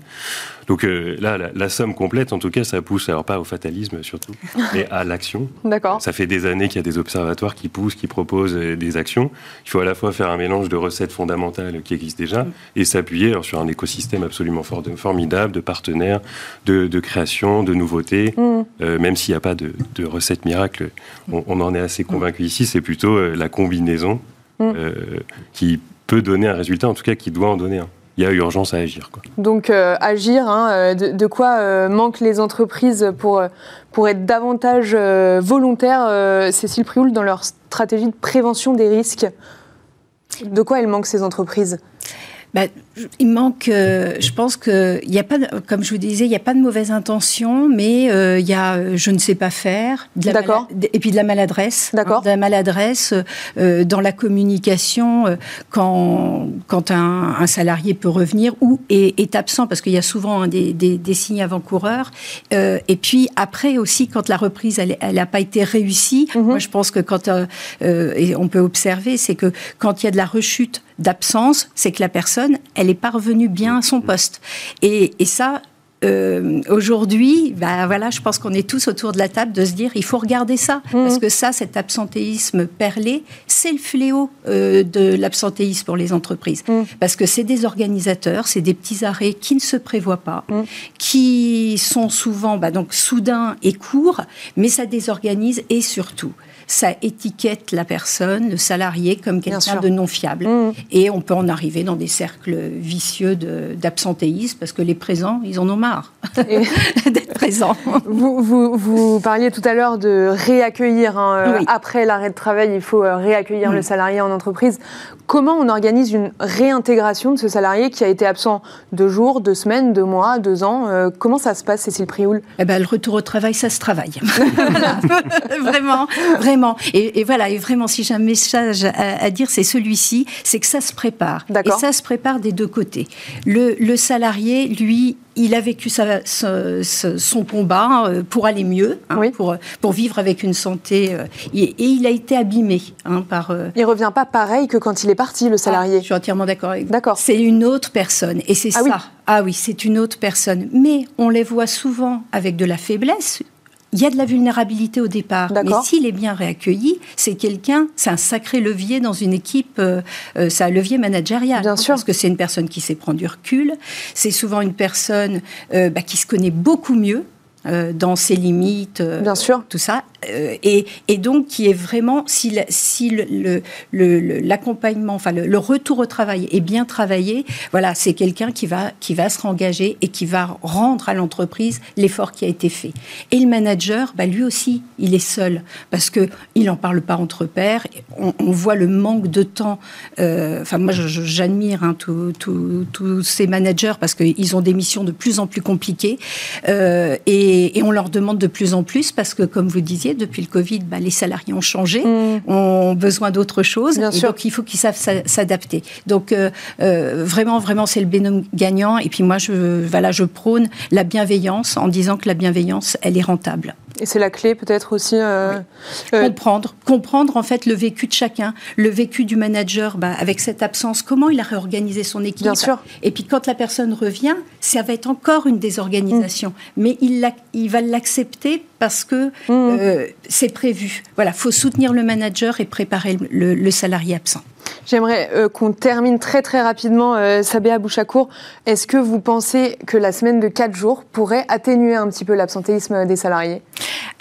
Speaker 5: Donc euh, là, la, somme complète, en tout cas, ça pousse, alors pas au fatalisme surtout, mais à l'action.
Speaker 1: D'accord.
Speaker 5: Ça fait des années qu'il y a des observatoires qui poussent, qui proposent euh, des actions. Il faut à la fois faire un mélange de recettes fondamentales qui existent déjà mm. et s'appuyer sur un écosystème absolument formidable de partenaires, de, création, de nouveautés. Mm. Euh, même s'il n'y a pas de, recettes miracles, on, en est assez convaincu ici. C'est plutôt la combinaison mm. qui peut donner un résultat, en tout cas qui doit en donner un il y a urgence à agir. Quoi.
Speaker 1: Donc euh, agir, hein, euh, de, quoi euh, manquent les entreprises pour, pour être davantage volontaires, Cécile Prioul, dans leur stratégie de prévention des risques? De quoi elles manquent ces entreprises?
Speaker 4: Bah, il manque, euh, je pense qu'il n'y a pas, comme je vous disais, il n'y a pas de mauvaise intention, mais euh, il y a euh, je ne sais pas faire,
Speaker 1: D'accord.
Speaker 4: et puis de la maladresse.
Speaker 1: Hein,
Speaker 4: de la maladresse dans la communication quand, quand un, salarié peut revenir ou est, absent, parce qu'il y a souvent hein, des, des, signes avant-coureurs. et puis après aussi, quand la reprise, elle n'a pas été réussie, mhm. moi je pense que quand, et on peut observer, c'est que quand il y a de la rechute d'absence, c'est que la personne, elle est parvenue bien à son poste. Et, ça, euh, aujourd'hui, bah voilà, je pense qu'on est tous autour de la table de se dire il faut regarder ça mmh. parce que ça, cet absentéisme perlé, c'est le fléau euh, de l'absentéisme pour les entreprises mmh. parce que c'est des organisateurs, c'est des petits arrêts qui ne se prévoient pas, mmh. qui sont souvent bah, donc soudains et courts, mais ça désorganise et surtout ça étiquette la personne, le salarié, comme quelqu'un de non fiable. Mmh. Et on peut en arriver dans des cercles vicieux d'absentéisme parce que les présents, ils en ont marre d'être présents.
Speaker 1: Vous, vous, vous, parliez tout à l'heure de réaccueillir. Hein, euh, après l'arrêt de travail, il faut euh, réaccueillir mmh. le salarié en entreprise. Comment on organise une réintégration de ce salarié qui a été absent deux jours, deux semaines, deux mois, deux ans euh, Comment ça se passe, Cécile Prioul?
Speaker 4: Eh ben, Le retour au travail, ça se travaille. vraiment, vraiment. Et, voilà, et vraiment, si j'ai un message à, dire, c'est celui-ci, c'est que ça se prépare. Et ça se prépare des deux côtés. Le, le salarié, lui, il a vécu son combat euh, pour aller mieux, hein, pour, pour vivre avec une santé, euh, et, il a été abîmé hein, par...
Speaker 1: Euh, il revient pas pareil que quand il est parti, le salarié. Ah,
Speaker 4: je suis entièrement d'accord avec vous. D'accord. C'est une autre personne, et c'est ah ça. Ah oui, c'est une autre personne. Mais on les voit souvent avec de la faiblesse, il y a de la vulnérabilité au départ, mais s'il est bien réaccueilli, c'est quelqu'un, c'est un sacré levier dans une équipe, euh, euh, c'est un levier managérial. Bien sûr. Parce que c'est une personne qui sait prendre du recul, c'est souvent une personne euh, bah, qui se connaît beaucoup mieux euh, dans ses limites, euh, Bien sûr. tout ça, euh, et, et, donc qui est vraiment, si, si l'accompagnement, le, enfin le, retour au travail est bien travaillé, voilà, c'est quelqu'un qui va, qui va se rengager et qui va rendre à l'entreprise l'effort qui a été fait. Et le manager, bah, lui aussi, il est seul, parce qu'il n'en parle pas entre pairs, on, on, voit le manque de temps, enfin moi j'admire hein, tous ces managers parce qu'ils ont des missions de plus en plus compliquées, et et, on leur demande de plus en plus parce que, comme vous disiez, depuis le Covid, bah, les salariés ont changé, mm. ont besoin d'autre chose. et Donc, il faut qu'ils savent s'adapter. Donc, euh, euh, vraiment, vraiment, c'est le binôme gagnant. Et puis moi, je, voilà, je prône la bienveillance en disant que la bienveillance, elle est rentable.
Speaker 1: Et c'est la clé peut-être aussi euh,
Speaker 4: comprendre, comprendre en fait le vécu de chacun, le vécu du manager bah, avec cette absence, comment il a réorganisé son équipe.
Speaker 1: Bien sûr.
Speaker 4: Et puis quand la personne revient, ça va être encore une désorganisation, mm. mais il l'a il va l'accepter parce que mmh. euh, c'est prévu. Voilà, faut soutenir le manager et préparer le, salarié absent.
Speaker 1: J'aimerais euh, qu'on termine très très rapidement, euh, Sabéa Bouchakour. Est-ce que vous pensez que la semaine de 4 jours pourrait atténuer un petit peu l'absentéisme des salariés?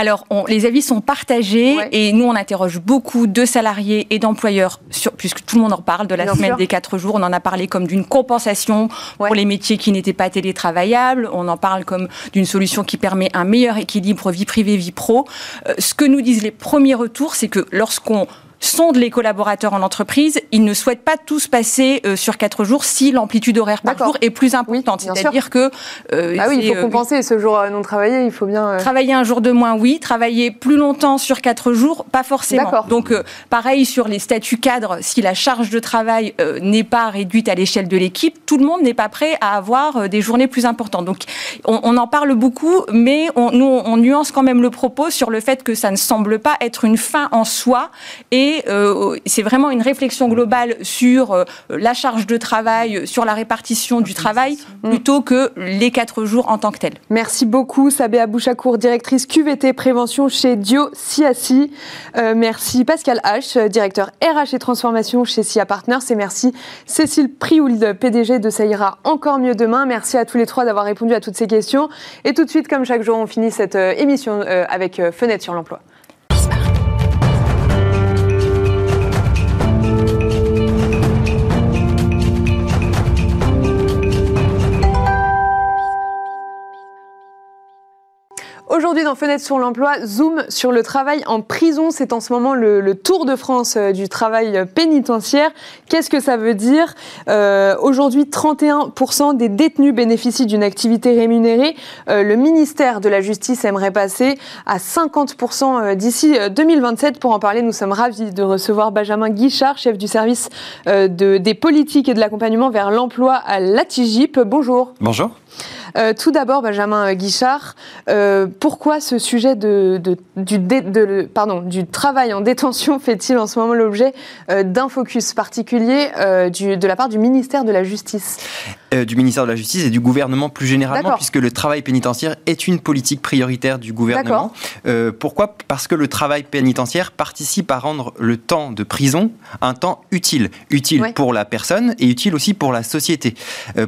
Speaker 6: Alors, les avis sont partagés et nous, on interroge beaucoup de salariés et d'employeurs, puisque tout le monde en parle de la semaine des 4 jours. On en a parlé comme d'une compensation pour les métiers qui n'étaient pas télétravaillables. On en parle comme d'une solution qui permet un meilleur équilibre vie privée, vie pro. Euh, ce que nous disent les premiers retours, c'est que lorsqu'on sondent les collaborateurs en entreprise, ils ne souhaitent pas tous passer euh, sur quatre jours si l'amplitude horaire par jour est plus importante. C'est-à-dire que
Speaker 1: euh, ah oui, il faut euh, compenser ce jour non travaillé. Il faut bien
Speaker 6: travailler un jour de moins, oui. Travailler plus longtemps sur quatre jours, pas forcément. Donc pareil sur les statuts cadres, si la charge de travail n'est pas réduite à l'échelle de l'équipe, tout le monde n'est pas prêt à avoir des journées plus importantes. Donc on, en parle beaucoup, mais on, nous on nuance quand même le propos sur le fait que ça ne semble pas être une fin en soi et euh, c'est vraiment une réflexion globale sur euh, la charge de travail, sur la répartition du travail, plutôt que les quatre jours en tant que tels.
Speaker 1: Merci beaucoup, Sabéa Bouchakour, directrice QVT Prévention chez Dio Siassi. Euh, merci Pascal H, directeur RH et transformation chez SIA Partners. Et merci Cécile Priould, PDG de Ça ira encore mieux demain. Merci à tous les trois d'avoir répondu à toutes ces questions. Et tout de suite, comme chaque jour, on finit cette émission avec Fenêtre sur l'emploi. Aujourd'hui, dans Fenêtre sur l'emploi, zoom sur le travail en prison. C'est en ce moment le, tour de France euh, du travail pénitentiaire. Qu'est-ce que ça veut dire? Euh, Aujourd'hui, 31% des détenus bénéficient d'une activité rémunérée. Euh, le ministère de la Justice aimerait passer à 50% d'ici 2027. Pour en parler, nous sommes ravis de recevoir Benjamin Guichard, chef du service de, des politiques et de l'accompagnement vers l'emploi à l'ATIGIP. Bonjour.
Speaker 7: Bonjour.
Speaker 1: Euh, tout d'abord, Benjamin Guichard, euh, pourquoi ce sujet du travail en détention fait-il en ce moment l'objet euh, d'un focus particulier de la part du ministère de la Justice?
Speaker 7: Du ministère de la Justice et du gouvernement plus généralement, puisque le travail pénitentiaire est une politique prioritaire du gouvernement. pourquoi? Parce que le travail pénitentiaire participe à rendre le temps de prison un temps utile. Utile pour la personne et utile aussi pour la société.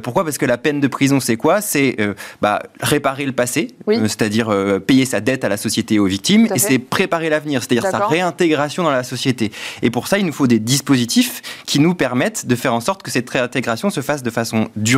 Speaker 7: pourquoi? Parce que la peine de prison, c'est quoi? C'est euh, bah, réparer le passé, euh, c'est-à-dire euh, payer sa dette à la société et aux victimes, et c'est préparer l'avenir, c'est-à-dire sa réintégration dans la société. Et pour ça, il nous faut des dispositifs qui nous permettent de faire en sorte que cette réintégration se fasse de façon durable.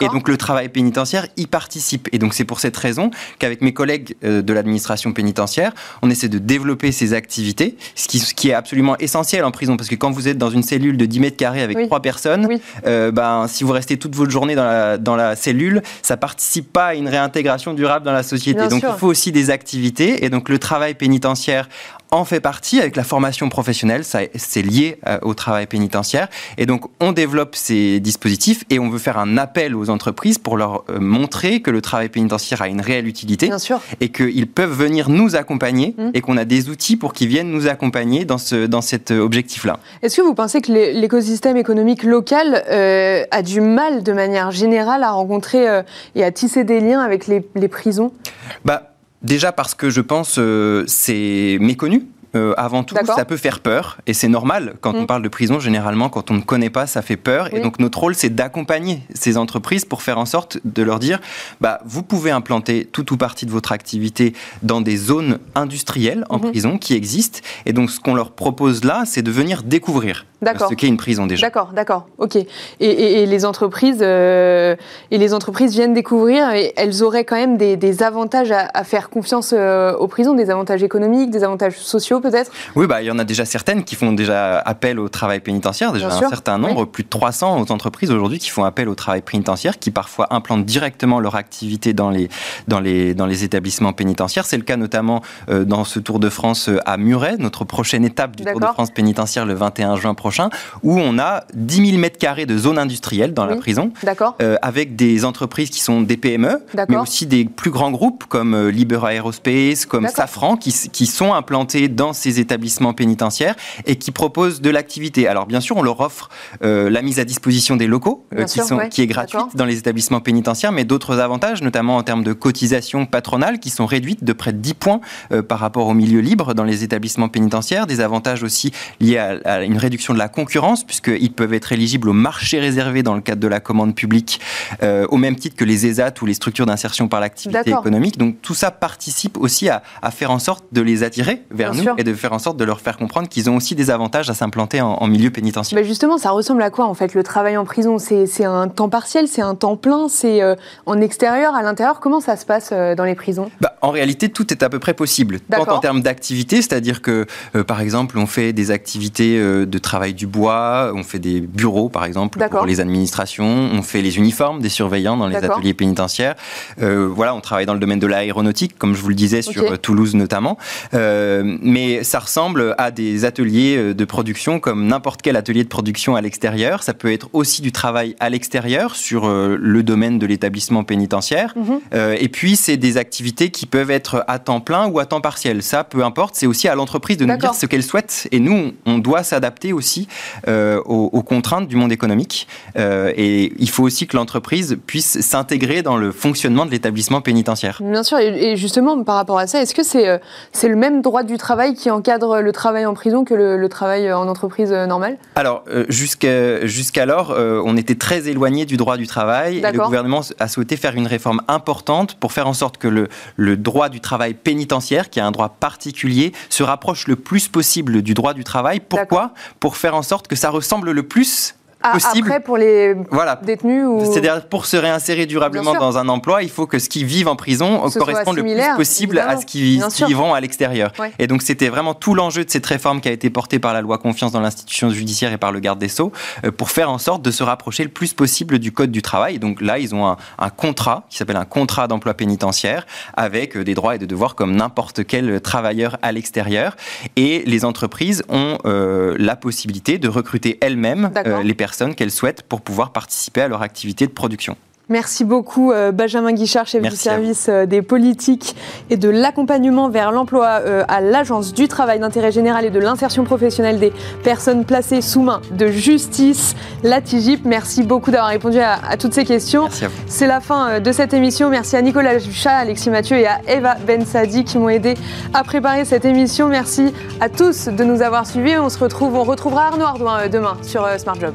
Speaker 7: Et donc le travail pénitentiaire y participe. Et donc c'est pour cette raison qu'avec mes collègues de l'administration pénitentiaire, on essaie de développer ces activités, ce qui, ce qui, est absolument essentiel en prison, parce que quand vous êtes dans une cellule de 10 mètres carrés avec trois personnes, ben, si vous restez toute votre journée dans la, dans la cellule, ça participe pas à une réintégration durable dans la société. donc il faut aussi des activités. Et donc le travail pénitentiaire en fait partie avec la formation professionnelle, c'est lié euh, au travail pénitentiaire. Et donc, on développe ces dispositifs et on veut faire un appel aux entreprises pour leur euh, montrer que le travail pénitentiaire a une réelle utilité et qu'ils peuvent venir nous accompagner mmh. et qu'on a des outils pour qu'ils viennent nous accompagner dans, ce, dans cet objectif-là.
Speaker 1: Est-ce que vous pensez que l'écosystème économique local euh, a du mal de manière générale à rencontrer et à tisser des liens avec les, les prisons?
Speaker 7: Bah, Déjà parce que je pense euh, c'est méconnu. Euh, avant tout, ça peut faire peur, et c'est normal quand on mm. parle de prison. Généralement, quand on ne connaît pas, ça fait peur. Et donc notre rôle, c'est d'accompagner ces entreprises pour faire en sorte de leur dire, bah, vous pouvez implanter tout ou partie de votre activité dans des zones industrielles en mm-hmm. prison qui existent. Et donc ce qu'on leur propose là, c'est de venir découvrir ce qu'est une prison déjà.
Speaker 1: D'accord, d'accord, ok. Et, les entreprises euh, et les entreprises viennent découvrir et elles auraient quand même des, avantages à, faire confiance euh, aux prisons, des avantages économiques, des avantages sociaux peut-être.
Speaker 7: Oui, bah il y en a déjà certaines qui font déjà appel au travail pénitentiaire, déjà un certain nombre, plus de 300 entreprises aujourd'hui qui font appel au travail pénitentiaire, qui parfois implantent directement leur activité dans les dans les dans les établissements pénitentiaires. C'est le cas notamment euh, dans ce Tour de France à Muret, notre prochaine étape du Tour de France pénitentiaire le 21 juin prochain où on a 10 000 mètres carrés de zone industrielle dans la prison, euh, avec des entreprises qui sont des PME, mais aussi des plus grands groupes comme euh, Liber Aerospace, comme Safran, qui, qui, sont implantés dans ces établissements pénitentiaires et qui proposent de l'activité. Alors bien sûr, on leur offre euh, la mise à disposition des locaux, qui, sont, qui est gratuite dans les établissements pénitentiaires, mais d'autres avantages, notamment en termes de cotisation patronale, qui sont réduites de près de 10 points par rapport au milieu libre dans les établissements pénitentiaires, des avantages aussi liés à, à une réduction de la concurrence, puisqu'ils peuvent être éligibles au marché réservé dans le cadre de la commande publique, euh, au même titre que les ESAT ou les structures d'insertion par l'activité économique. Donc tout ça participe aussi à, faire en sorte de les attirer vers nous et de faire en sorte de leur faire comprendre qu'ils ont aussi des avantages à s'implanter en, milieu pénitentiaire.
Speaker 1: Mais justement, ça ressemble à quoi en fait le travail en prison? C'est un temps partiel, c'est un temps plein, c'est euh, en extérieur, à l'intérieur? Comment ça se passe euh, dans les prisons?
Speaker 7: Bah, En réalité, tout est à peu près possible. Tant en termes d'activité, c'est-à-dire que par exemple, on fait des activités de travail du bois, on fait des bureaux par exemple pour les administrations, on fait les uniformes des surveillants dans les ateliers pénitentiaires. Euh, voilà, on travaille dans le domaine de l'aéronautique, comme je vous le disais, sur euh, Toulouse notamment. Euh, mais ça ressemble à des ateliers de production comme n'importe quel atelier de production à l'extérieur. Ça peut être aussi du travail à l'extérieur sur le domaine de l'établissement pénitentiaire. Mhm. et puis, c'est des activités qui peuvent être à temps plein ou à temps partiel. Ça, peu importe. C'est aussi à l'entreprise de nous dire ce qu'elle souhaite. Et nous, on doit s'adapter aussi euh, aux, contraintes du monde économique. Euh, et il faut aussi que l'entreprise puisse s'intégrer dans le fonctionnement de l'établissement pénitentiaire.
Speaker 1: Bien sûr, et justement par rapport à ça, est-ce que c'est euh, c'est le même droit du travail qui encadre le travail en prison que le, travail en entreprise normale
Speaker 7: Alors, jusqu'alors, on était très éloigné du droit du travail et le gouvernement a souhaité faire une réforme importante pour faire en sorte que le, le droit du travail pénitentiaire, qui est un droit particulier, se rapproche le plus possible du droit du travail. Pourquoi? Pour faire en sorte que ça ressemble le plus
Speaker 1: possible. Après, pour les voilà. détenus ou...
Speaker 7: C'est-à-dire, pour se réinsérer durablement dans un emploi, il faut que ce qui vivent en prison corresponde le plus possible à ce qui vivront à l'extérieur. Et donc, c'était vraiment tout l'enjeu de cette réforme qui a été portée par la loi confiance dans l'institution judiciaire et par le garde des Sceaux, euh, pour faire en sorte de se rapprocher le plus possible du Code du travail. donc là, ils ont un, contrat qui s'appelle un contrat d'emploi pénitentiaire avec euh, des droits et des devoirs comme n'importe quel travailleur à l'extérieur. Et les entreprises ont euh, la possibilité de recruter elles-mêmes les personnes qu'elles souhaitent pour pouvoir participer à leur activité de production.
Speaker 1: Merci beaucoup euh, Benjamin Guichard, chef du service euh, des politiques et de l'accompagnement vers l'emploi euh, à l'Agence du travail d'intérêt général et de l'insertion professionnelle des personnes placées sous main de justice, la TIGIP. Merci beaucoup d'avoir répondu à, toutes ces questions. C'est la fin de cette émission. Merci à Nicolas Juchat, Alexis Mathieu et à Eva Bensadi qui m'ont aidé à préparer cette émission. Merci à tous de nous avoir suivis. On se retrouve, on retrouvera Arnaud Ardouin demain sur Smart Job.